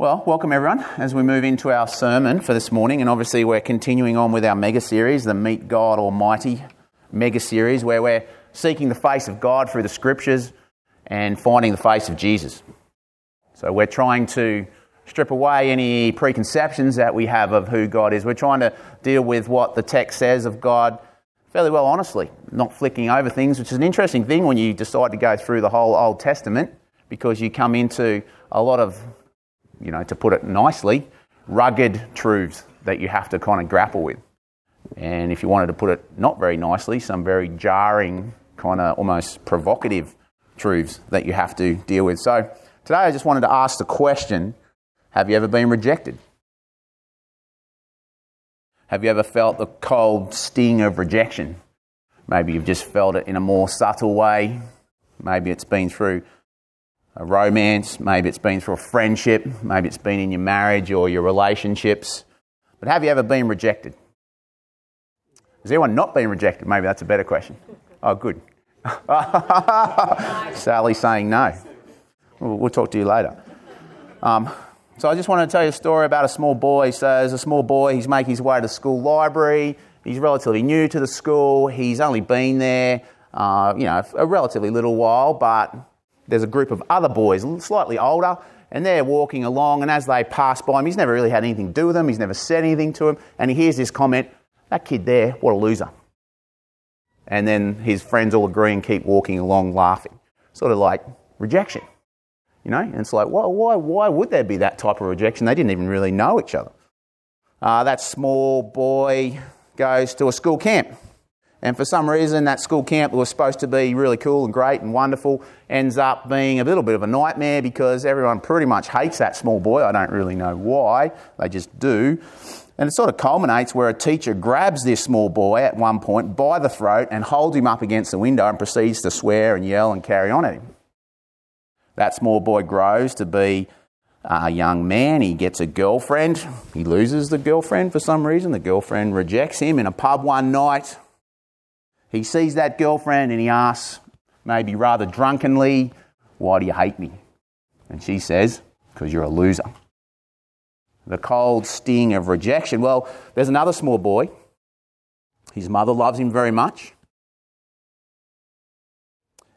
Well, welcome everyone as we move into our sermon for this morning. And obviously, we're continuing on with our mega series, the Meet God Almighty mega series, where we're seeking the face of God through the scriptures and finding the face of Jesus. So, we're trying to strip away any preconceptions that we have of who God is. We're trying to deal with what the text says of God fairly well honestly, not flicking over things, which is an interesting thing when you decide to go through the whole Old Testament because you come into a lot of you know, to put it nicely, rugged truths that you have to kind of grapple with. And if you wanted to put it not very nicely, some very jarring, kind of almost provocative truths that you have to deal with. So today I just wanted to ask the question Have you ever been rejected? Have you ever felt the cold sting of rejection? Maybe you've just felt it in a more subtle way. Maybe it's been through a romance, maybe it's been through a friendship, maybe it's been in your marriage or your relationships. But have you ever been rejected? Has anyone not been rejected? Maybe that's a better question. Oh, good. Sally saying no. We'll, talk to you later. Um, so I just wanted to tell you a story about a small boy. So there's a small boy, he's making his way to the school library. He's relatively new to the school. He's only been there, uh, you know, a relatively little while, but there's a group of other boys, slightly older, and they're walking along. And as they pass by him, he's never really had anything to do with them. He's never said anything to him. And he hears this comment, That kid there, what a loser. And then his friends all agree and keep walking along laughing. Sort of like rejection. You know? And it's like, why, why, why would there be that type of rejection? They didn't even really know each other. Uh, that small boy goes to a school camp and for some reason, that school camp that was supposed to be really cool and great and wonderful ends up being a little bit of a nightmare because everyone pretty much hates that small boy. I don't really know why, they just do. And it sort of culminates where a teacher grabs this small boy at one point by the throat and holds him up against the window and proceeds to swear and yell and carry on at him. That small boy grows to be a young man. He gets a girlfriend. He loses the girlfriend for some reason. The girlfriend rejects him in a pub one night. He sees that girlfriend and he asks, maybe rather drunkenly, Why do you hate me? And she says, Because you're a loser. The cold sting of rejection. Well, there's another small boy. His mother loves him very much.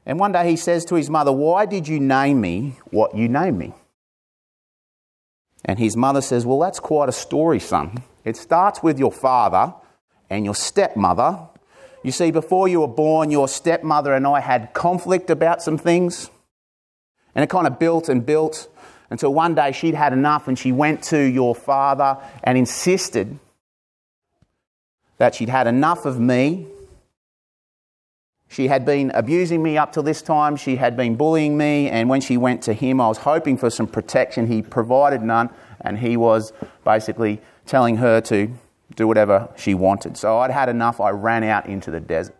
And one day he says to his mother, Why did you name me what you named me? And his mother says, Well, that's quite a story, son. It starts with your father and your stepmother you see, before you were born, your stepmother and I had conflict about some things. And it kind of built and built until one day she'd had enough and she went to your father and insisted that she'd had enough of me. She had been abusing me up till this time. She had been bullying me. And when she went to him, I was hoping for some protection. He provided none. And he was basically telling her to do whatever she wanted. So I'd had enough. I ran out into the desert.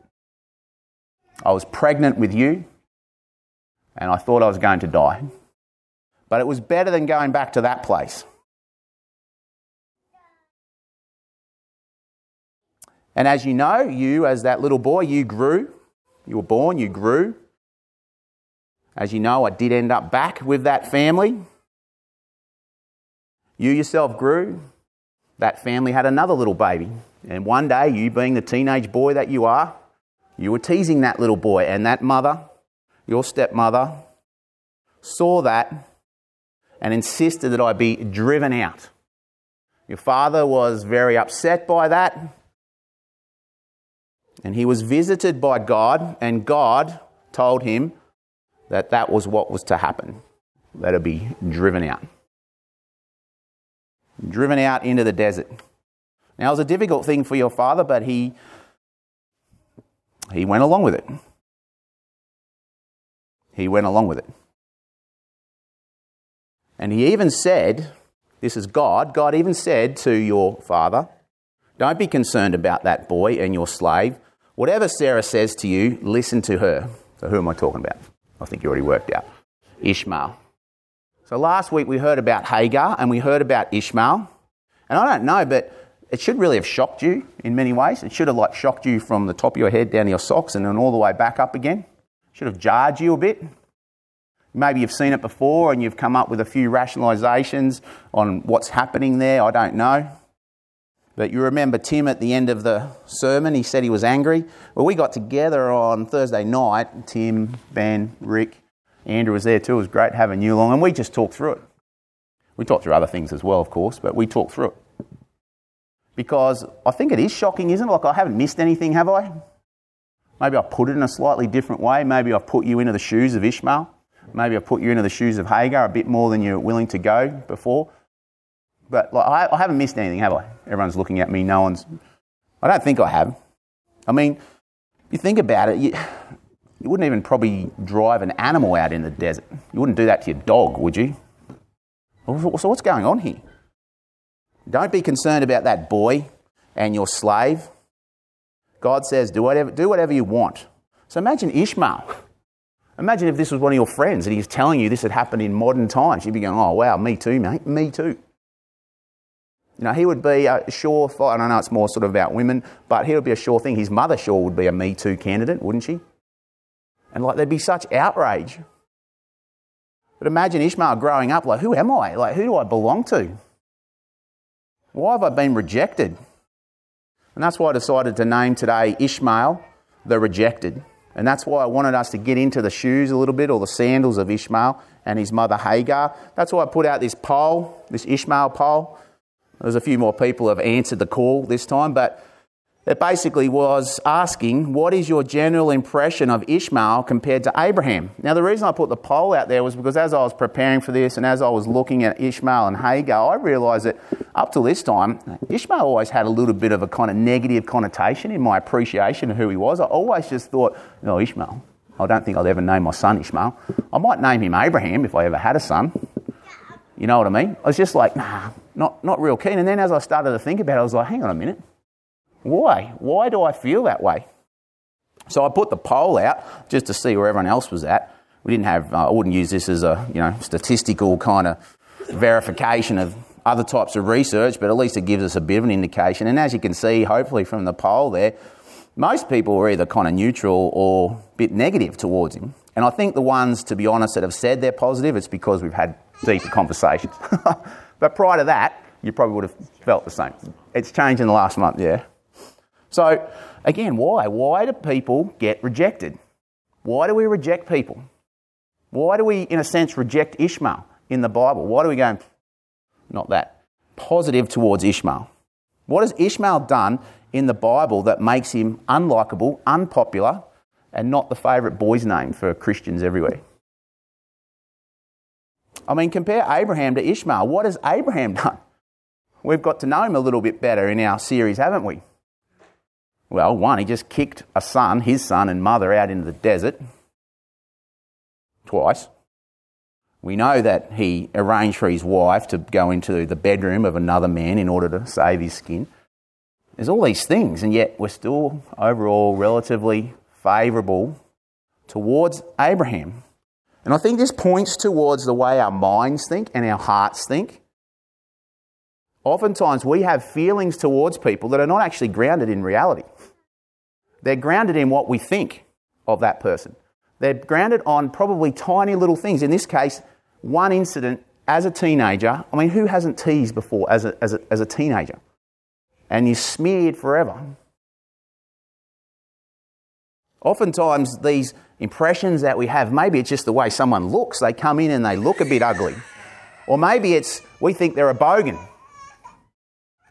I was pregnant with you, and I thought I was going to die. But it was better than going back to that place. And as you know, you, as that little boy, you grew. You were born, you grew. As you know, I did end up back with that family. You yourself grew that family had another little baby. And one day, you being the teenage boy that you are, you were teasing that little boy, and that mother, your stepmother, saw that and insisted that I be driven out. Your father was very upset by that, and he was visited by God, and God told him that that was what was to happen, that it be driven out driven out into the desert. Now, it was a difficult thing for your father, but he, he went along with it. He went along with it. And he even said, This is God. God even said to your father, Don't be concerned about that boy and your slave. Whatever Sarah says to you, listen to her. So, who am I talking about? I think you already worked out. Ishmael. So last week we heard about Hagar and we heard about Ishmael. And I don't know, but it should really have shocked you in many ways. It should have like shocked you from the top of your head down to your socks and then all the way back up again. It should have jarred you a bit. Maybe you've seen it before and you've come up with a few rationalisations on what's happening there. I don't know. But you remember Tim at the end of the sermon, he said he was angry. Well, we got together on Thursday night. Tim, Ben, Rick, Andrew was there too. It was great having you along, and we just talked through it. We talked through other things as well, of course, but we talked through it. Because I think it is shocking, isn't it? Like, I haven't missed anything, have I? Maybe I put it in a slightly different way. Maybe I've put you into the shoes of Ishmael. Maybe I've put you into the shoes of Hagar a bit more than you're willing to go before. But like, I, I haven't missed anything, have I? Everyone's looking at me. No one's. I don't think I have. I mean, you think about it, you, you wouldn't even probably drive an animal out in the desert. You wouldn't do that to your dog, would you? So, what's going on here? Don't be concerned about that boy and your slave. God says, do whatever, do whatever you want. So imagine Ishmael. Imagine if this was one of your friends and he's telling you this had happened in modern times. You'd be going, oh, wow, me too, mate, me too. You know, he would be a sure, I don't know, it's more sort of about women, but he would be a sure thing. His mother sure would be a Me Too candidate, wouldn't she? And like, there'd be such outrage. But imagine Ishmael growing up, like, who am I? Like, who do I belong to? Why have I been rejected? And that's why I decided to name today Ishmael, the rejected. And that's why I wanted us to get into the shoes a little bit, or the sandals of Ishmael and his mother Hagar. That's why I put out this poll, this Ishmael poll. There's a few more people have answered the call this time, but it basically was asking, What is your general impression of Ishmael compared to Abraham? Now, the reason I put the poll out there was because as I was preparing for this and as I was looking at Ishmael and Hagar, I realised that up to this time, Ishmael always had a little bit of a kind of negative connotation in my appreciation of who he was. I always just thought, No, Ishmael. I don't think I'll ever name my son Ishmael. I might name him Abraham if I ever had a son. You know what I mean? I was just like, nah, not, not real keen. And then as I started to think about it, I was like, hang on a minute. Why? Why do I feel that way? So I put the poll out just to see where everyone else was at. We didn't have, uh, I wouldn't use this as a, you know, statistical kind of verification of other types of research, but at least it gives us a bit of an indication. And as you can see, hopefully from the poll there, most people were either kind of neutral or a bit negative towards him. And I think the ones, to be honest, that have said they're positive, it's because we've had deeper conversations. but prior to that, you probably would have felt the same. It's changed in the last month, yeah. So, again, why? Why do people get rejected? Why do we reject people? Why do we, in a sense, reject Ishmael in the Bible? Why do we go, not that, positive towards Ishmael? What has Ishmael done in the Bible that makes him unlikable, unpopular, and not the favourite boy's name for Christians everywhere? I mean, compare Abraham to Ishmael. What has Abraham done? We've got to know him a little bit better in our series, haven't we? Well, one, he just kicked a son, his son and mother, out into the desert twice. We know that he arranged for his wife to go into the bedroom of another man in order to save his skin. There's all these things, and yet we're still overall relatively favourable towards Abraham. And I think this points towards the way our minds think and our hearts think. Oftentimes we have feelings towards people that are not actually grounded in reality. They're grounded in what we think of that person. They're grounded on probably tiny little things. In this case, one incident as a teenager. I mean, who hasn't teased before as a, as a, as a teenager? And you're smeared forever. Oftentimes, these impressions that we have, maybe it's just the way someone looks. They come in and they look a bit ugly. Or maybe it's we think they're a bogan.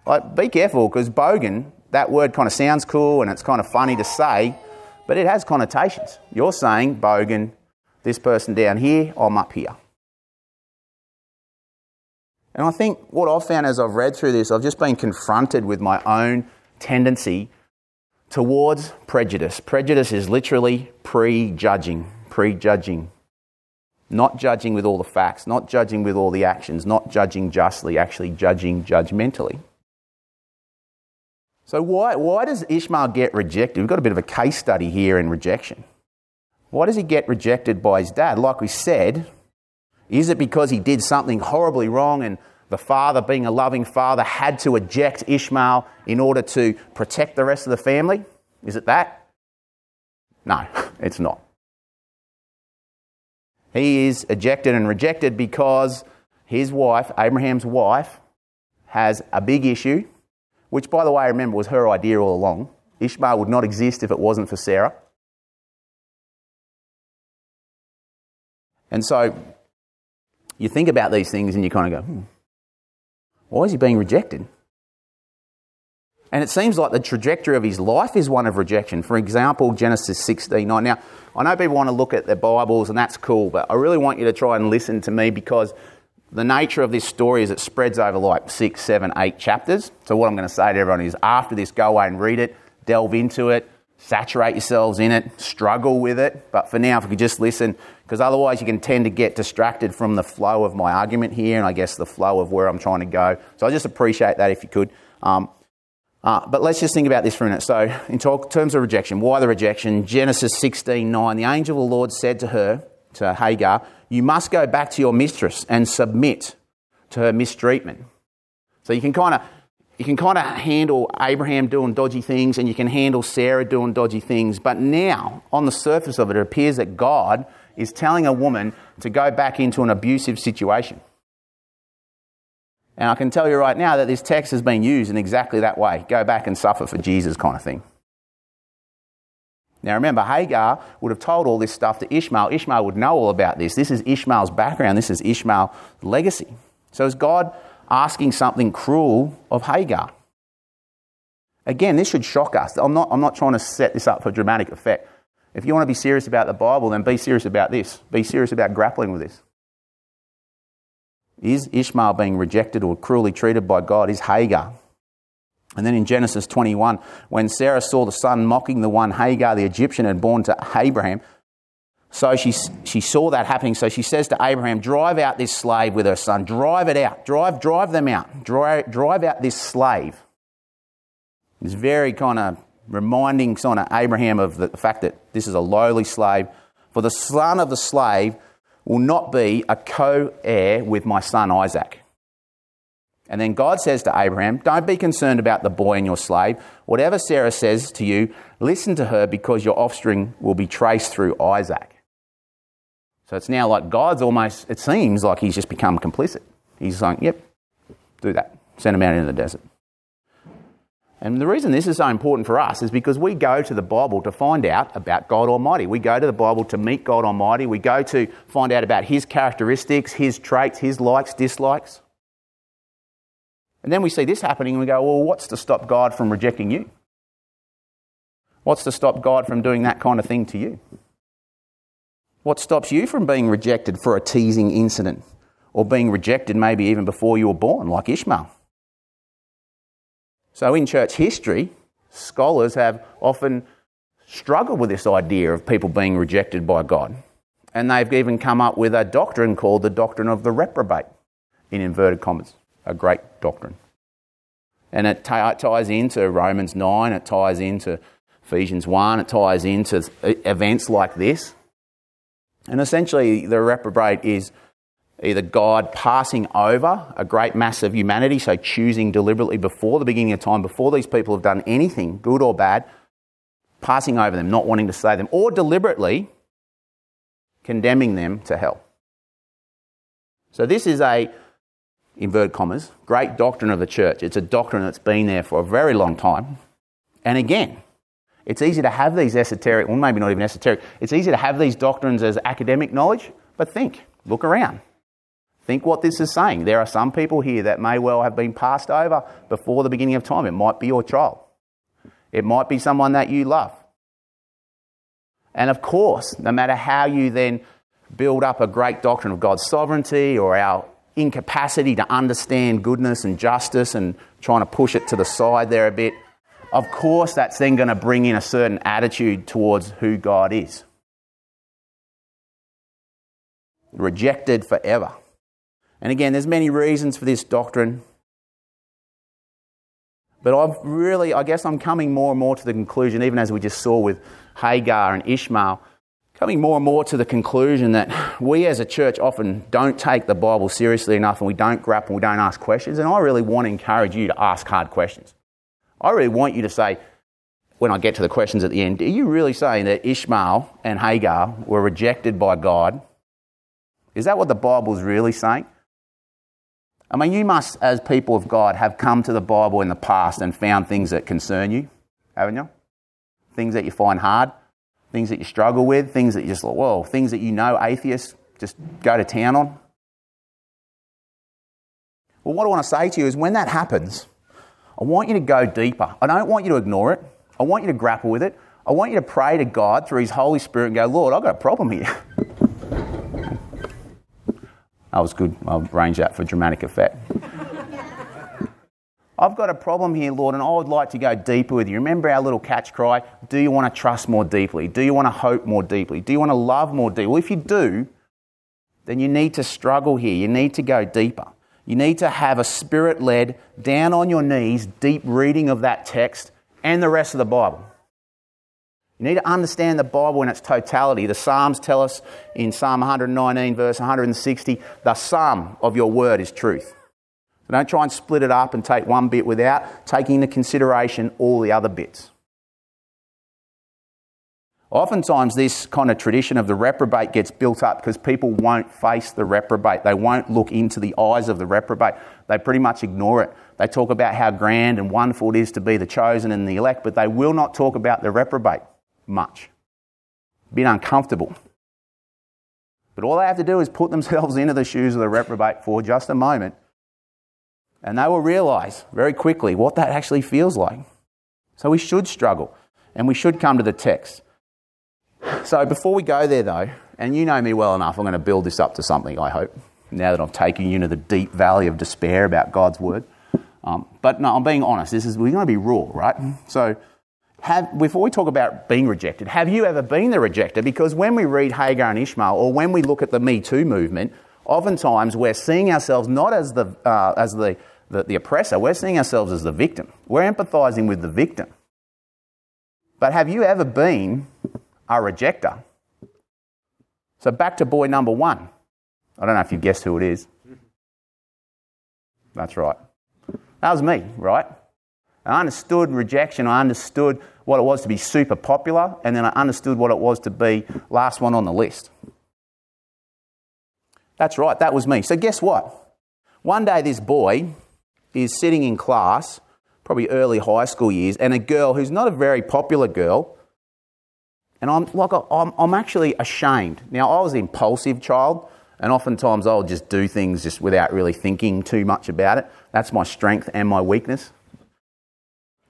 Like, be careful because bogan, that word kind of sounds cool and it's kind of funny to say, but it has connotations. You're saying, bogan, this person down here, I'm up here. And I think what I've found as I've read through this, I've just been confronted with my own tendency towards prejudice. Prejudice is literally prejudging, prejudging. Not judging with all the facts, not judging with all the actions, not judging justly, actually judging judgmentally. So, why, why does Ishmael get rejected? We've got a bit of a case study here in rejection. Why does he get rejected by his dad? Like we said, is it because he did something horribly wrong and the father, being a loving father, had to eject Ishmael in order to protect the rest of the family? Is it that? No, it's not. He is ejected and rejected because his wife, Abraham's wife, has a big issue, which, by the way, I remember was her idea all along. Ishmael would not exist if it wasn't for Sarah. And so you think about these things and you kind of go, hmm, why is he being rejected? And it seems like the trajectory of his life is one of rejection. For example, Genesis 16 9. Now, I know people want to look at their Bibles and that's cool, but I really want you to try and listen to me because the nature of this story is it spreads over like six, seven, eight chapters. So, what I'm going to say to everyone is after this, go away and read it, delve into it, saturate yourselves in it, struggle with it. But for now, if you could just listen, because otherwise you can tend to get distracted from the flow of my argument here and I guess the flow of where I'm trying to go. So, I just appreciate that if you could. Um, uh, but let's just think about this for a minute. So, in talk, terms of rejection, why the rejection? Genesis 16 9, the angel of the Lord said to her, to Hagar, you must go back to your mistress and submit to her mistreatment. So you can kind of you can kind of handle Abraham doing dodgy things and you can handle Sarah doing dodgy things, but now on the surface of it, it appears that God is telling a woman to go back into an abusive situation. And I can tell you right now that this text has been used in exactly that way go back and suffer for Jesus kind of thing. Now remember, Hagar would have told all this stuff to Ishmael. Ishmael would know all about this. This is Ishmael's background, this is Ishmael's legacy. So is God asking something cruel of Hagar? Again, this should shock us. I'm not, I'm not trying to set this up for dramatic effect. If you want to be serious about the Bible, then be serious about this. Be serious about grappling with this. Is Ishmael being rejected or cruelly treated by God? Is Hagar and then in Genesis 21, when Sarah saw the son mocking the one Hagar the Egyptian had born to Abraham, so she, she saw that happening. So she says to Abraham, Drive out this slave with her son. Drive it out. Drive, drive them out. Drive, drive out this slave. It's very kind of reminding kind of Abraham of the fact that this is a lowly slave. For the son of the slave will not be a co heir with my son Isaac. And then God says to Abraham, Don't be concerned about the boy and your slave. Whatever Sarah says to you, listen to her because your offspring will be traced through Isaac. So it's now like God's almost, it seems like he's just become complicit. He's like, Yep, do that. Send him out into the desert. And the reason this is so important for us is because we go to the Bible to find out about God Almighty. We go to the Bible to meet God Almighty. We go to find out about His characteristics, His traits, His likes, dislikes. And then we see this happening and we go, well, what's to stop God from rejecting you? What's to stop God from doing that kind of thing to you? What stops you from being rejected for a teasing incident or being rejected maybe even before you were born, like Ishmael? So, in church history, scholars have often struggled with this idea of people being rejected by God. And they've even come up with a doctrine called the doctrine of the reprobate, in inverted commas a great doctrine. And it, t- it ties into Romans 9, it ties into Ephesians 1, it ties into events like this. And essentially, the reprobate is either God passing over a great mass of humanity, so choosing deliberately before the beginning of time, before these people have done anything, good or bad, passing over them, not wanting to save them, or deliberately condemning them to hell. So, this is a inverted commas, great doctrine of the church. It's a doctrine that's been there for a very long time. And again, it's easy to have these esoteric, well, maybe not even esoteric, it's easy to have these doctrines as academic knowledge, but think, look around. Think what this is saying. There are some people here that may well have been passed over before the beginning of time. It might be your child, it might be someone that you love. And of course, no matter how you then build up a great doctrine of God's sovereignty or our incapacity to understand goodness and justice and trying to push it to the side there a bit, of course that's then going to bring in a certain attitude towards who God is. Rejected forever. And again, there's many reasons for this doctrine. But I've really, I guess I'm coming more and more to the conclusion, even as we just saw with Hagar and Ishmael, coming more and more to the conclusion that we as a church often don't take the Bible seriously enough and we don't grapple, and we don't ask questions. And I really want to encourage you to ask hard questions. I really want you to say, when I get to the questions at the end, are you really saying that Ishmael and Hagar were rejected by God Is that what the Bible is really saying? I mean, you must, as people of God, have come to the Bible in the past and found things that concern you, haven't you? Things that you find hard, things that you struggle with, things that you just like, whoa, things that you know atheists just go to town on. Well, what I want to say to you is when that happens, I want you to go deeper. I don't want you to ignore it. I want you to grapple with it. I want you to pray to God through His Holy Spirit and go, Lord, I've got a problem here. that was good. I'll arrange that for dramatic effect. I've got a problem here, Lord, and I would like to go deeper with you. Remember our little catch cry? Do you want to trust more deeply? Do you want to hope more deeply? Do you want to love more deeply? Well, if you do, then you need to struggle here. You need to go deeper. You need to have a spirit led, down on your knees, deep reading of that text and the rest of the Bible. You need to understand the Bible in its totality. The Psalms tell us in Psalm 119, verse 160, the sum of your word is truth. Don't try and split it up and take one bit without taking into consideration all the other bits. Oftentimes, this kind of tradition of the reprobate gets built up because people won't face the reprobate. They won't look into the eyes of the reprobate. They pretty much ignore it. They talk about how grand and wonderful it is to be the chosen and the elect, but they will not talk about the reprobate much. Bit uncomfortable. But all they have to do is put themselves into the shoes of the reprobate for just a moment, and they will realize very quickly what that actually feels like. So we should struggle, and we should come to the text. So before we go there, though, and you know me well enough, I'm going to build this up to something, I hope, now that I've taken you into the deep valley of despair about God's word. Um, but no, I'm being honest. This is we're going to be raw, right? So, have, before we talk about being rejected, have you ever been the rejecter? Because when we read Hagar and Ishmael, or when we look at the Me Too movement, oftentimes we're seeing ourselves not as the uh, as the, the the oppressor. We're seeing ourselves as the victim. We're empathizing with the victim. But have you ever been a rejecter? So back to boy number one. I don't know if you guessed who it is. That's right. That was me, right? I understood rejection. I understood what it was to be super popular, and then I understood what it was to be last one on the list. That's right, that was me. So, guess what? One day, this boy is sitting in class, probably early high school years, and a girl who's not a very popular girl, and I'm like, I'm, I'm actually ashamed. Now, I was an impulsive child, and oftentimes I'll just do things just without really thinking too much about it. That's my strength and my weakness.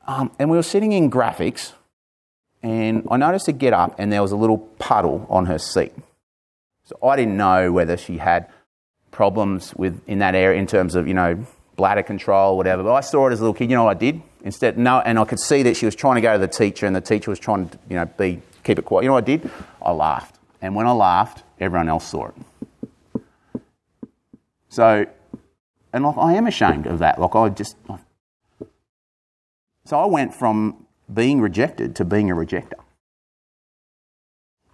Um, and we were sitting in graphics, and I noticed her get up, and there was a little puddle on her seat. So I didn't know whether she had problems with in that area in terms of you know bladder control, whatever. But I saw it as a little kid. You know what I did? Instead, no, and I could see that she was trying to go to the teacher, and the teacher was trying to you know be keep it quiet. You know what I did? I laughed, and when I laughed, everyone else saw it. So, and like, I am ashamed of that. Like, I just. So I went from being rejected to being a rejecter.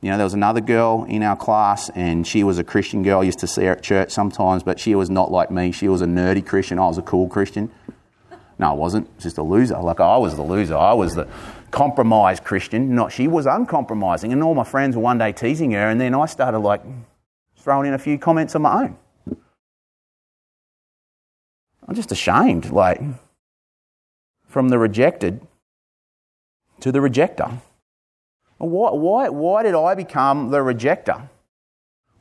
You know, there was another girl in our class, and she was a Christian girl. I used to see her at church sometimes, but she was not like me. She was a nerdy Christian. I was a cool Christian. No, I wasn't. Just a loser. Like I was the loser. I was the compromised Christian. Not she was uncompromising, and all my friends were one day teasing her, and then I started like throwing in a few comments of my own. I'm just ashamed, like, from the rejected to the rejecter. Why, why, why did I become the rejecter?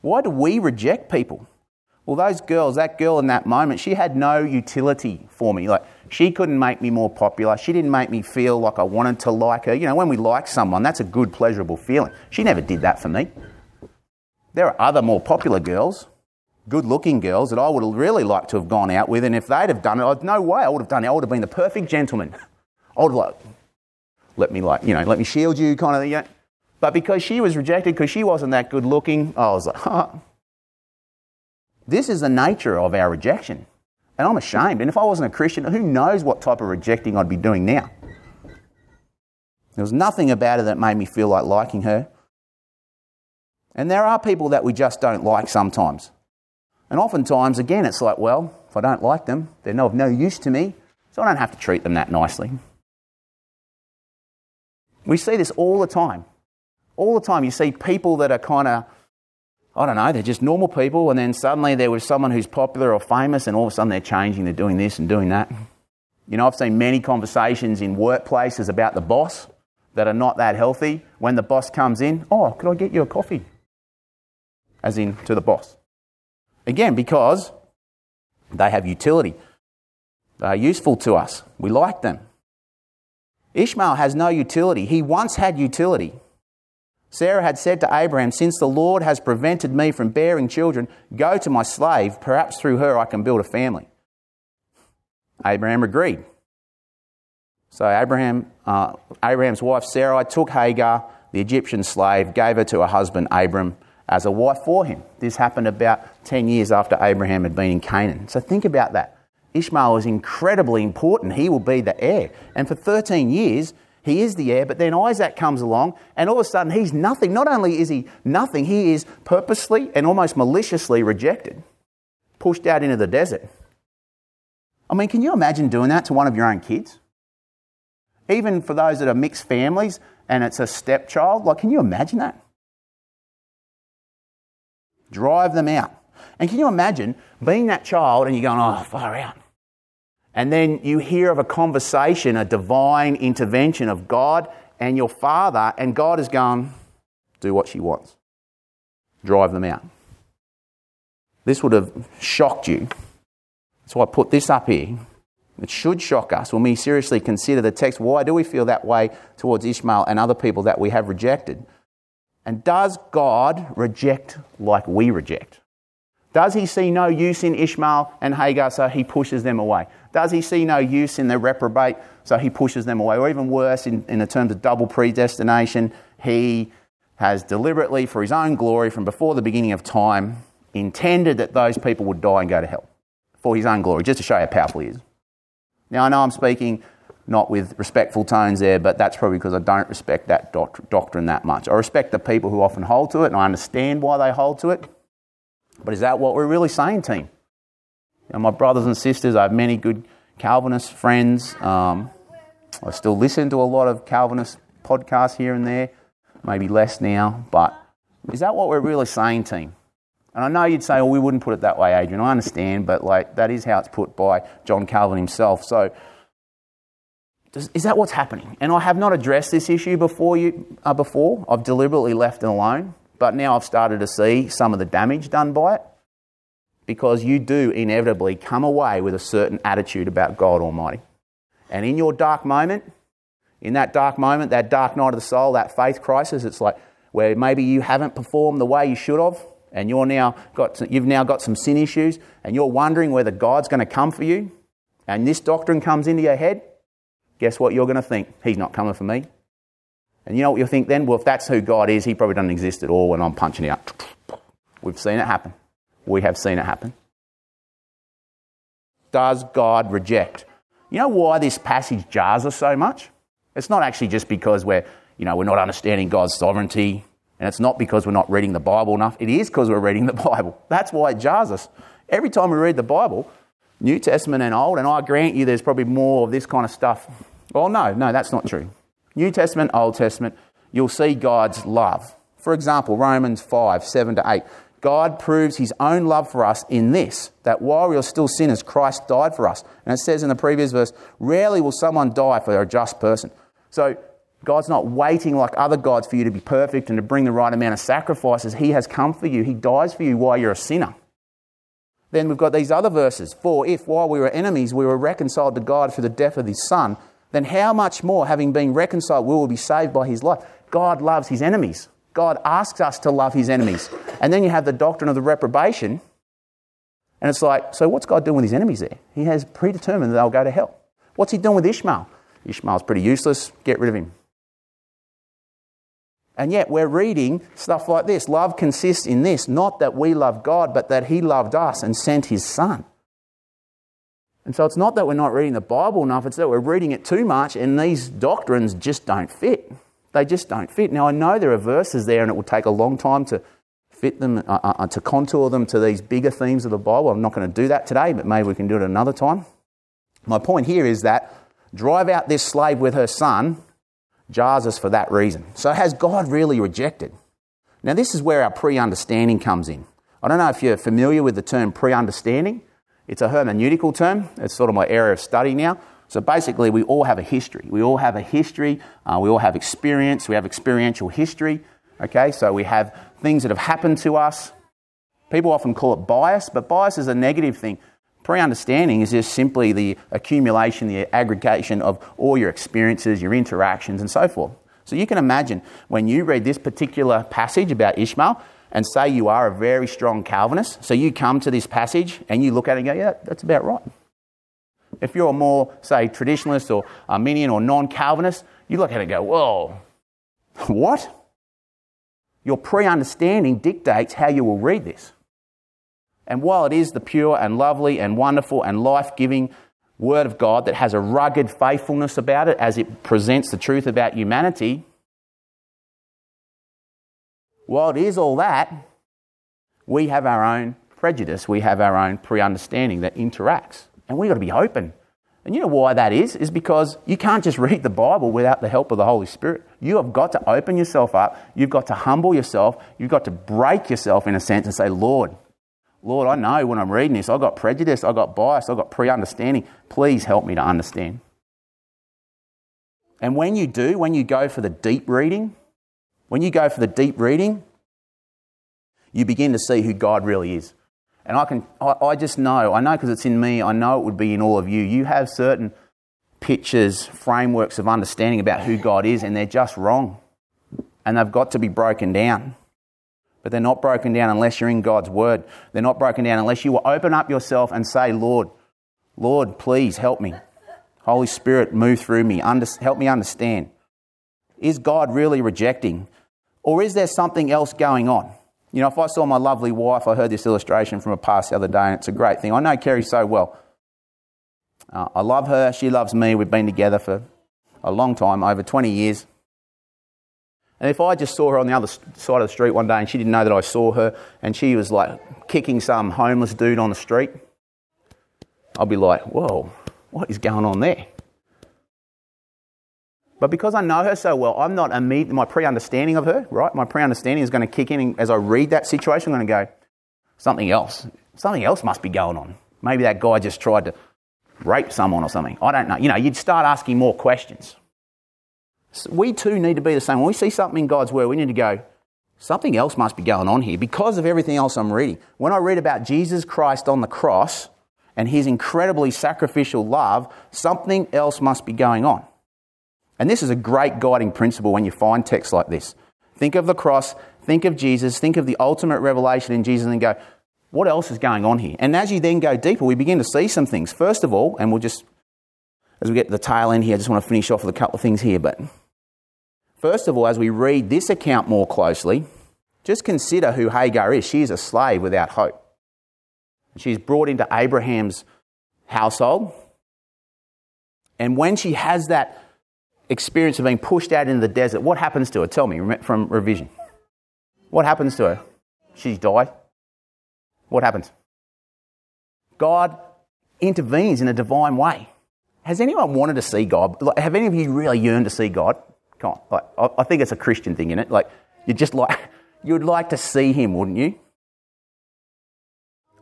Why do we reject people? Well, those girls, that girl in that moment, she had no utility for me. Like, she couldn't make me more popular. She didn't make me feel like I wanted to like her. You know, when we like someone, that's a good, pleasurable feeling. She never did that for me. There are other more popular girls good looking girls that I would have really liked to have gone out with, and if they'd have done it, I'd, no way I would have done it. I would have been the perfect gentleman. I would have like, let me like, you know, let me shield you kind of, you know. But because she was rejected, because she wasn't that good looking, I was like, huh. This is the nature of our rejection. And I'm ashamed. And if I wasn't a Christian, who knows what type of rejecting I'd be doing now? There was nothing about her that made me feel like liking her. And there are people that we just don't like sometimes. And oftentimes, again, it's like, well, if I don't like them, they're of no use to me, so I don't have to treat them that nicely. We see this all the time. All the time, you see people that are kind of, I don't know, they're just normal people, and then suddenly there was someone who's popular or famous, and all of a sudden they're changing, they're doing this and doing that. You know, I've seen many conversations in workplaces about the boss that are not that healthy. When the boss comes in, oh, could I get you a coffee? As in to the boss. Again, because they have utility. They are useful to us. We like them. Ishmael has no utility. He once had utility. Sarah had said to Abraham, Since the Lord has prevented me from bearing children, go to my slave. Perhaps through her I can build a family. Abraham agreed. So Abraham, uh, Abraham's wife Sarai took Hagar, the Egyptian slave, gave her to her husband Abram as a wife for him. This happened about 10 years after Abraham had been in Canaan. So think about that. Ishmael is incredibly important. He will be the heir. And for 13 years, he is the heir, but then Isaac comes along, and all of a sudden he's nothing. Not only is he nothing, he is purposely and almost maliciously rejected, pushed out into the desert. I mean, can you imagine doing that to one of your own kids? Even for those that are mixed families and it's a stepchild, like, can you imagine that? Drive them out. And can you imagine being that child and you're going, oh, far out? And then you hear of a conversation, a divine intervention of God and your father, and God is going, do what she wants. Drive them out. This would have shocked you. So I put this up here. It should shock us when we seriously consider the text. Why do we feel that way towards Ishmael and other people that we have rejected? And does God reject like we reject? Does he see no use in Ishmael and Hagar, so he pushes them away? Does he see no use in the reprobate, so he pushes them away? Or even worse, in, in the terms of double predestination, he has deliberately, for his own glory, from before the beginning of time, intended that those people would die and go to hell for his own glory, just to show how powerful he is. Now, I know I'm speaking not with respectful tones there, but that's probably because I don't respect that doctrine that much. I respect the people who often hold to it, and I understand why they hold to it. But is that what we're really saying, team? My brothers and sisters, I have many good Calvinist friends. Um, I still listen to a lot of Calvinist podcasts here and there, maybe less now, but is that what we're really saying, team? And I know you'd say, well, we wouldn't put it that way, Adrian. I understand, but like that is how it's put by John Calvin himself. So does, is that what's happening? And I have not addressed this issue before you uh, before. I've deliberately left it alone, but now I've started to see some of the damage done by it because you do inevitably come away with a certain attitude about God Almighty. And in your dark moment, in that dark moment, that dark night of the soul, that faith crisis, it's like where maybe you haven't performed the way you should have, and you're now got, you've now got some sin issues, and you're wondering whether God's going to come for you, and this doctrine comes into your head, guess what you're going to think? He's not coming for me. And you know what you'll think then? Well, if that's who God is, he probably doesn't exist at all when I'm punching out. We've seen it happen. We have seen it happen. Does God reject? You know why this passage jars us so much? It's not actually just because we're, you know, we're not understanding God's sovereignty, and it's not because we're not reading the Bible enough. It is because we're reading the Bible. That's why it jars us. Every time we read the Bible, New Testament and Old, and I grant you there's probably more of this kind of stuff. Well, no, no, that's not true. New Testament, Old Testament, you'll see God's love. For example, Romans 5 7 to 8. God proves his own love for us in this that while we are still sinners, Christ died for us. And it says in the previous verse, rarely will someone die for a just person. So God's not waiting like other gods for you to be perfect and to bring the right amount of sacrifices. He has come for you, He dies for you while you're a sinner. Then we've got these other verses. For if while we were enemies we were reconciled to God through the death of His Son, then how much more, having been reconciled, we will be saved by His life? God loves His enemies. God asks us to love his enemies. And then you have the doctrine of the reprobation. And it's like, so what's God doing with his enemies there? He has predetermined that they'll go to hell. What's he doing with Ishmael? Ishmael's pretty useless. Get rid of him. And yet we're reading stuff like this. Love consists in this not that we love God, but that he loved us and sent his son. And so it's not that we're not reading the Bible enough, it's that we're reading it too much and these doctrines just don't fit. They just don't fit. Now, I know there are verses there, and it will take a long time to fit them, uh, uh, uh, to contour them to these bigger themes of the Bible. I'm not going to do that today, but maybe we can do it another time. My point here is that drive out this slave with her son jars us for that reason. So, has God really rejected? Now, this is where our pre understanding comes in. I don't know if you're familiar with the term pre understanding. It's a hermeneutical term, it's sort of my area of study now. So basically, we all have a history. We all have a history, uh, we all have experience, we have experiential history. Okay, so we have things that have happened to us. People often call it bias, but bias is a negative thing. Pre understanding is just simply the accumulation, the aggregation of all your experiences, your interactions, and so forth. So you can imagine when you read this particular passage about Ishmael, and say you are a very strong Calvinist, so you come to this passage and you look at it and go, yeah, that's about right. If you're a more, say, traditionalist or Arminian or non Calvinist, you look at it and go, whoa, what? Your pre understanding dictates how you will read this. And while it is the pure and lovely and wonderful and life giving Word of God that has a rugged faithfulness about it as it presents the truth about humanity, while it is all that, we have our own prejudice, we have our own pre understanding that interacts. And we've got to be open. And you know why that is? Is because you can't just read the Bible without the help of the Holy Spirit. You have got to open yourself up. You've got to humble yourself. You've got to break yourself in a sense and say, Lord, Lord, I know when I'm reading this, I've got prejudice, I've got bias, I've got pre understanding. Please help me to understand. And when you do, when you go for the deep reading, when you go for the deep reading, you begin to see who God really is. And I can, I, I just know, I know because it's in me, I know it would be in all of you. You have certain pictures, frameworks of understanding about who God is, and they're just wrong. And they've got to be broken down. But they're not broken down unless you're in God's Word. They're not broken down unless you will open up yourself and say, Lord, Lord, please help me. Holy Spirit, move through me. Under, help me understand. Is God really rejecting? Or is there something else going on? You know, if I saw my lovely wife, I heard this illustration from a past the other day, and it's a great thing. I know Kerry so well. Uh, I love her, she loves me. We've been together for a long time, over 20 years. And if I just saw her on the other side of the street one day and she didn't know that I saw her and she was like kicking some homeless dude on the street, I'd be like, whoa, what is going on there? But because I know her so well, I'm not immediate, my pre understanding of her, right? My pre understanding is going to kick in as I read that situation. I'm going to go, something else. Something else must be going on. Maybe that guy just tried to rape someone or something. I don't know. You know, you'd start asking more questions. So we too need to be the same. When we see something in God's Word, we need to go, something else must be going on here because of everything else I'm reading. When I read about Jesus Christ on the cross and his incredibly sacrificial love, something else must be going on. And this is a great guiding principle when you find texts like this. Think of the cross, think of Jesus, think of the ultimate revelation in Jesus, and go, what else is going on here? And as you then go deeper, we begin to see some things. First of all, and we'll just, as we get to the tail end here, I just want to finish off with a couple of things here. But first of all, as we read this account more closely, just consider who Hagar is. She is a slave without hope. She's brought into Abraham's household. And when she has that experience of being pushed out into the desert, what happens to her? Tell me from revision. What happens to her? She died. What happens? God intervenes in a divine way. Has anyone wanted to see God? have any of you really yearned to see God? Come on. Like, I think it's a Christian thing, in it? Like, you just like, you'd like to see Him, wouldn't you?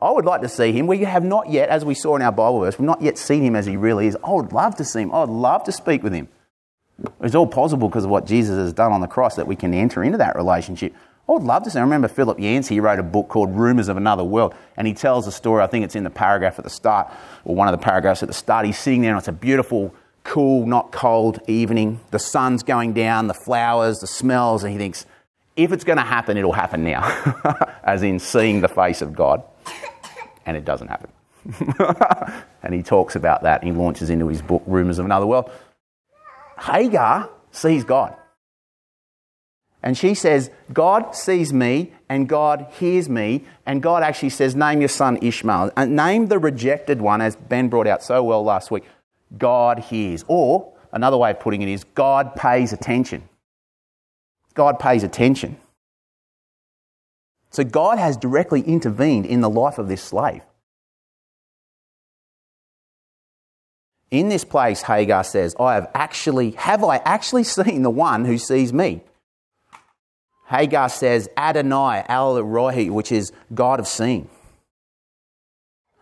I would like to see Him. We have not yet, as we saw in our Bible verse, we've not yet seen Him as He really is. I would love to see Him. I would love to speak with Him. It's all possible because of what Jesus has done on the cross that we can enter into that relationship. I would love to say. I remember Philip Yancey, wrote a book called Rumours of Another World, and he tells a story. I think it's in the paragraph at the start, or one of the paragraphs at the start. He's sitting there, and it's a beautiful, cool, not cold evening. The sun's going down, the flowers, the smells, and he thinks, if it's going to happen, it'll happen now, as in seeing the face of God. And it doesn't happen. and he talks about that. He launches into his book, Rumours of Another World. Hagar sees God. And she says, God sees me and God hears me. And God actually says, Name your son Ishmael. And name the rejected one, as Ben brought out so well last week. God hears. Or another way of putting it is, God pays attention. God pays attention. So God has directly intervened in the life of this slave. In this place, Hagar says, I have actually, have I actually seen the one who sees me? Hagar says Adonai, El Roi, which is God of seeing.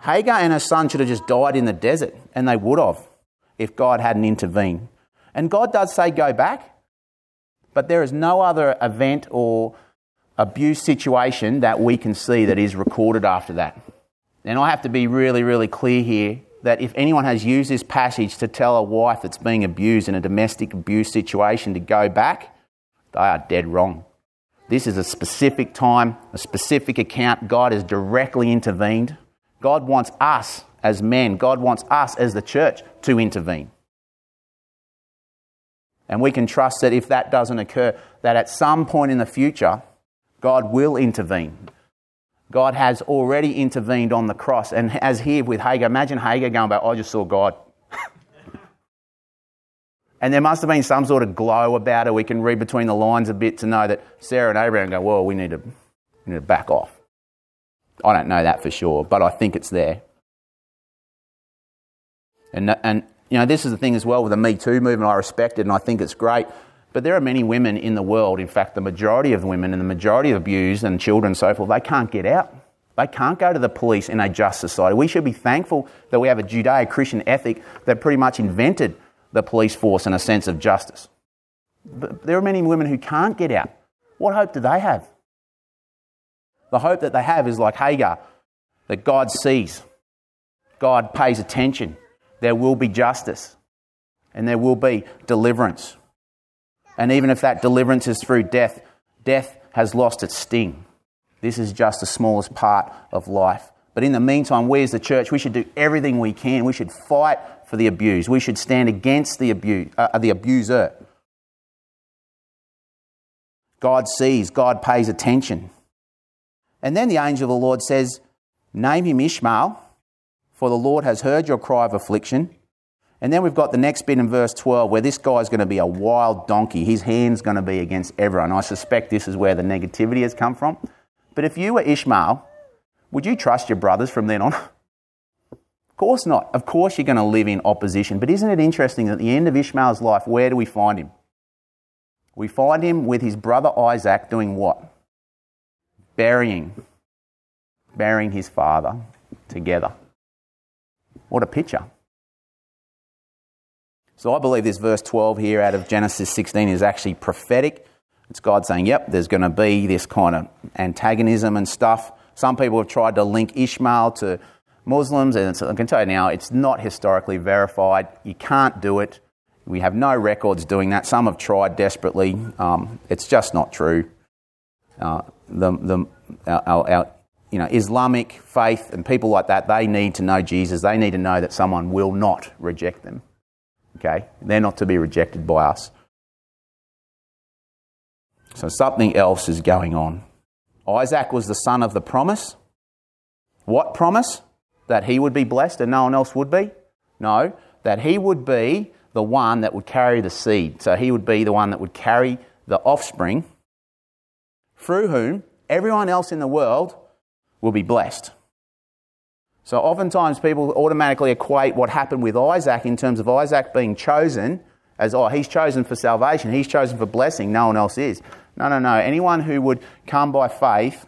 Hagar and her son should have just died in the desert, and they would have if God hadn't intervened. And God does say go back, but there is no other event or abuse situation that we can see that is recorded after that. And I have to be really, really clear here that if anyone has used this passage to tell a wife that's being abused in a domestic abuse situation to go back, they are dead wrong. This is a specific time, a specific account. God has directly intervened. God wants us as men, God wants us as the church to intervene. And we can trust that if that doesn't occur, that at some point in the future, God will intervene. God has already intervened on the cross. And as here with Hagar, imagine Hagar going back, I just saw God. and there must have been some sort of glow about it. We can read between the lines a bit to know that Sarah and Abraham go, well, we need to, we need to back off. I don't know that for sure, but I think it's there. And, and you know, this is the thing as well with the Me Too movement. I respect it and I think it's great. But there are many women in the world, in fact, the majority of women and the majority of abused and children and so forth, they can't get out. They can't go to the police in a just society. We should be thankful that we have a Judeo Christian ethic that pretty much invented the police force and a sense of justice. But there are many women who can't get out. What hope do they have? The hope that they have is like Hagar, that God sees, God pays attention, there will be justice, and there will be deliverance. And even if that deliverance is through death, death has lost its sting. This is just the smallest part of life. But in the meantime, we as the church, we should do everything we can. We should fight for the abused. We should stand against the, abuse, uh, the abuser. God sees, God pays attention. And then the angel of the Lord says, Name him Ishmael, for the Lord has heard your cry of affliction. And then we've got the next bit in verse 12 where this guy's going to be a wild donkey. His hand's going to be against everyone. I suspect this is where the negativity has come from. But if you were Ishmael, would you trust your brothers from then on? of course not. Of course you're going to live in opposition. But isn't it interesting that at the end of Ishmael's life, where do we find him? We find him with his brother Isaac doing what? burying, burying his father together. What a picture. So I believe this verse 12 here out of Genesis 16 is actually prophetic. It's God saying, yep, there's going to be this kind of antagonism and stuff. Some people have tried to link Ishmael to Muslims, and I can tell you now, it's not historically verified. You can't do it. We have no records doing that. Some have tried desperately. Um, it's just not true. Uh, the, the, our, our, you know, Islamic faith and people like that, they need to know Jesus. They need to know that someone will not reject them. Okay? They're not to be rejected by us. So something else is going on. Isaac was the son of the promise. What promise? That he would be blessed and no one else would be? No, that he would be the one that would carry the seed. So he would be the one that would carry the offspring through whom everyone else in the world will be blessed. So, oftentimes people automatically equate what happened with Isaac in terms of Isaac being chosen as, oh, he's chosen for salvation, he's chosen for blessing, no one else is. No, no, no. Anyone who would come by faith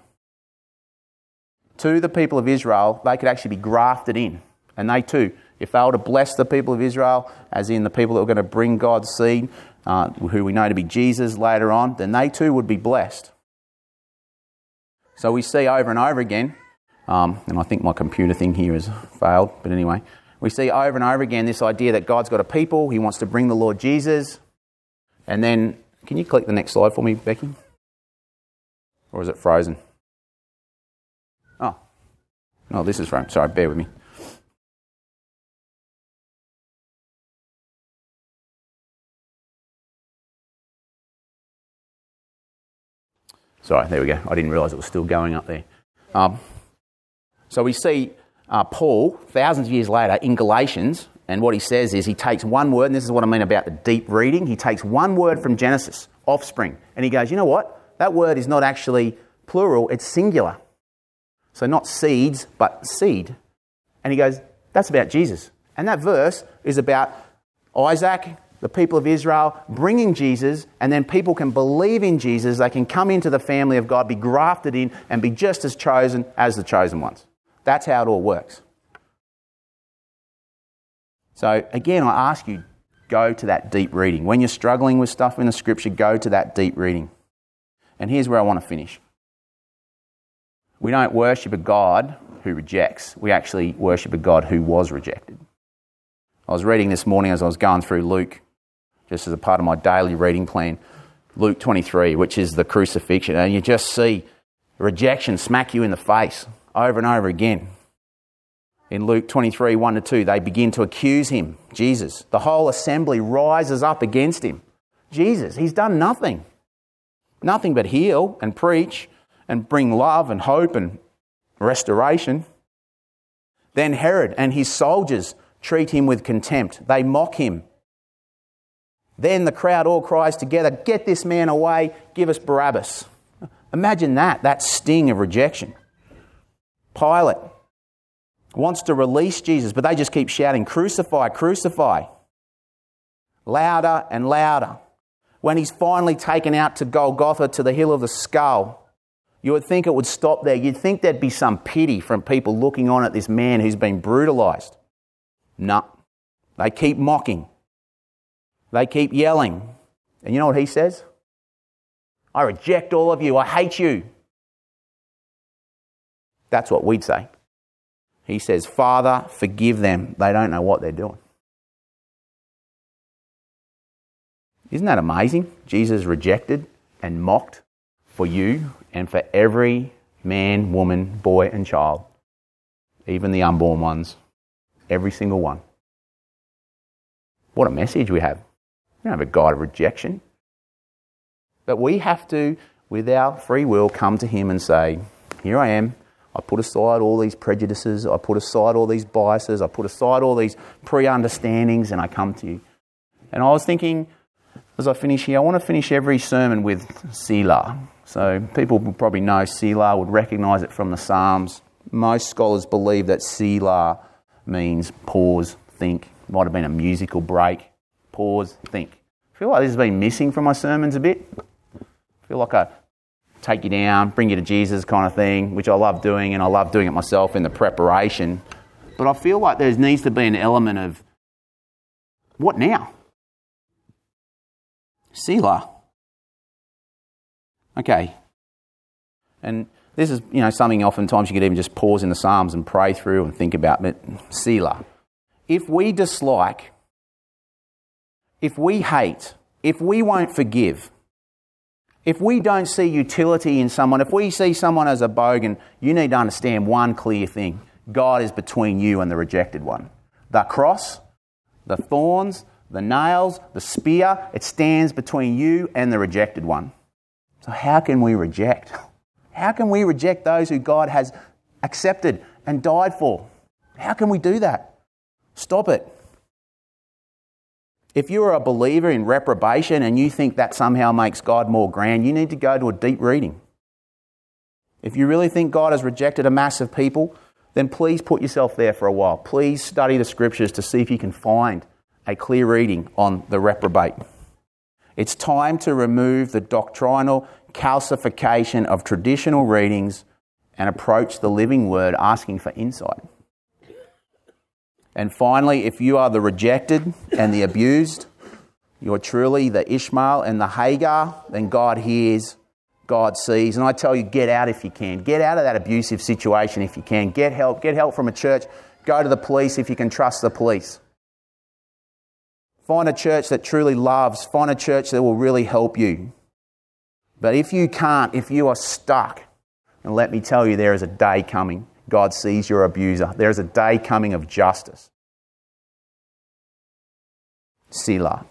to the people of Israel, they could actually be grafted in. And they too, if they were to bless the people of Israel, as in the people that were going to bring God's seed, uh, who we know to be Jesus later on, then they too would be blessed. So we see over and over again, um, and I think my computer thing here has failed, but anyway, we see over and over again this idea that God's got a people, He wants to bring the Lord Jesus. And then, can you click the next slide for me, Becky? Or is it frozen? Oh, no, this is frozen. Sorry, bear with me. Sorry, there we go. I didn't realise it was still going up there. Um, so we see uh, Paul, thousands of years later, in Galatians, and what he says is he takes one word, and this is what I mean about the deep reading. He takes one word from Genesis, offspring, and he goes, you know what? That word is not actually plural, it's singular. So not seeds, but seed. And he goes, that's about Jesus. And that verse is about Isaac the people of Israel, bringing Jesus, and then people can believe in Jesus. They can come into the family of God, be grafted in, and be just as chosen as the chosen ones. That's how it all works. So, again, I ask you go to that deep reading. When you're struggling with stuff in the scripture, go to that deep reading. And here's where I want to finish. We don't worship a God who rejects, we actually worship a God who was rejected. I was reading this morning as I was going through Luke, just as a part of my daily reading plan, Luke 23, which is the crucifixion, and you just see rejection smack you in the face over and over again. In Luke 23, 1 to 2, they begin to accuse him, Jesus. The whole assembly rises up against him. Jesus, he's done nothing. Nothing but heal and preach and bring love and hope and restoration. Then Herod and his soldiers treat him with contempt. They mock him. Then the crowd all cries together, Get this man away, give us Barabbas. Imagine that, that sting of rejection. Pilate wants to release Jesus, but they just keep shouting, Crucify, crucify. Louder and louder. When he's finally taken out to Golgotha, to the hill of the skull, you would think it would stop there. You'd think there'd be some pity from people looking on at this man who's been brutalized. No. They keep mocking. They keep yelling. And you know what he says? I reject all of you. I hate you. That's what we'd say. He says, Father, forgive them. They don't know what they're doing. Isn't that amazing? Jesus rejected and mocked for you and for every man, woman, boy, and child, even the unborn ones, every single one. What a message we have. We don't have a God of rejection. But we have to, with our free will, come to Him and say, Here I am. I put aside all these prejudices. I put aside all these biases. I put aside all these pre understandings and I come to you. And I was thinking, as I finish here, I want to finish every sermon with Selah. So people will probably know Selah, would recognize it from the Psalms. Most scholars believe that Selah means pause, think. Might have been a musical break. Pause, think. I feel like this has been missing from my sermons a bit. I feel like I take you down, bring you to Jesus kind of thing, which I love doing, and I love doing it myself in the preparation. But I feel like there needs to be an element of what now? Selah. Okay. And this is, you know, something oftentimes you could even just pause in the Psalms and pray through and think about. But Selah. If we dislike, if we hate, if we won't forgive, if we don't see utility in someone, if we see someone as a bogan, you need to understand one clear thing God is between you and the rejected one. The cross, the thorns, the nails, the spear, it stands between you and the rejected one. So, how can we reject? How can we reject those who God has accepted and died for? How can we do that? Stop it. If you're a believer in reprobation and you think that somehow makes God more grand, you need to go to a deep reading. If you really think God has rejected a mass of people, then please put yourself there for a while. Please study the scriptures to see if you can find a clear reading on the reprobate. It's time to remove the doctrinal calcification of traditional readings and approach the living word asking for insight. And finally, if you are the rejected and the abused, you're truly the Ishmael and the Hagar, then God hears, God sees. And I tell you, get out if you can. Get out of that abusive situation if you can. Get help. Get help from a church. Go to the police if you can trust the police. Find a church that truly loves. Find a church that will really help you. But if you can't, if you are stuck, and let me tell you, there is a day coming. God sees your abuser. There is a day coming of justice. Selah.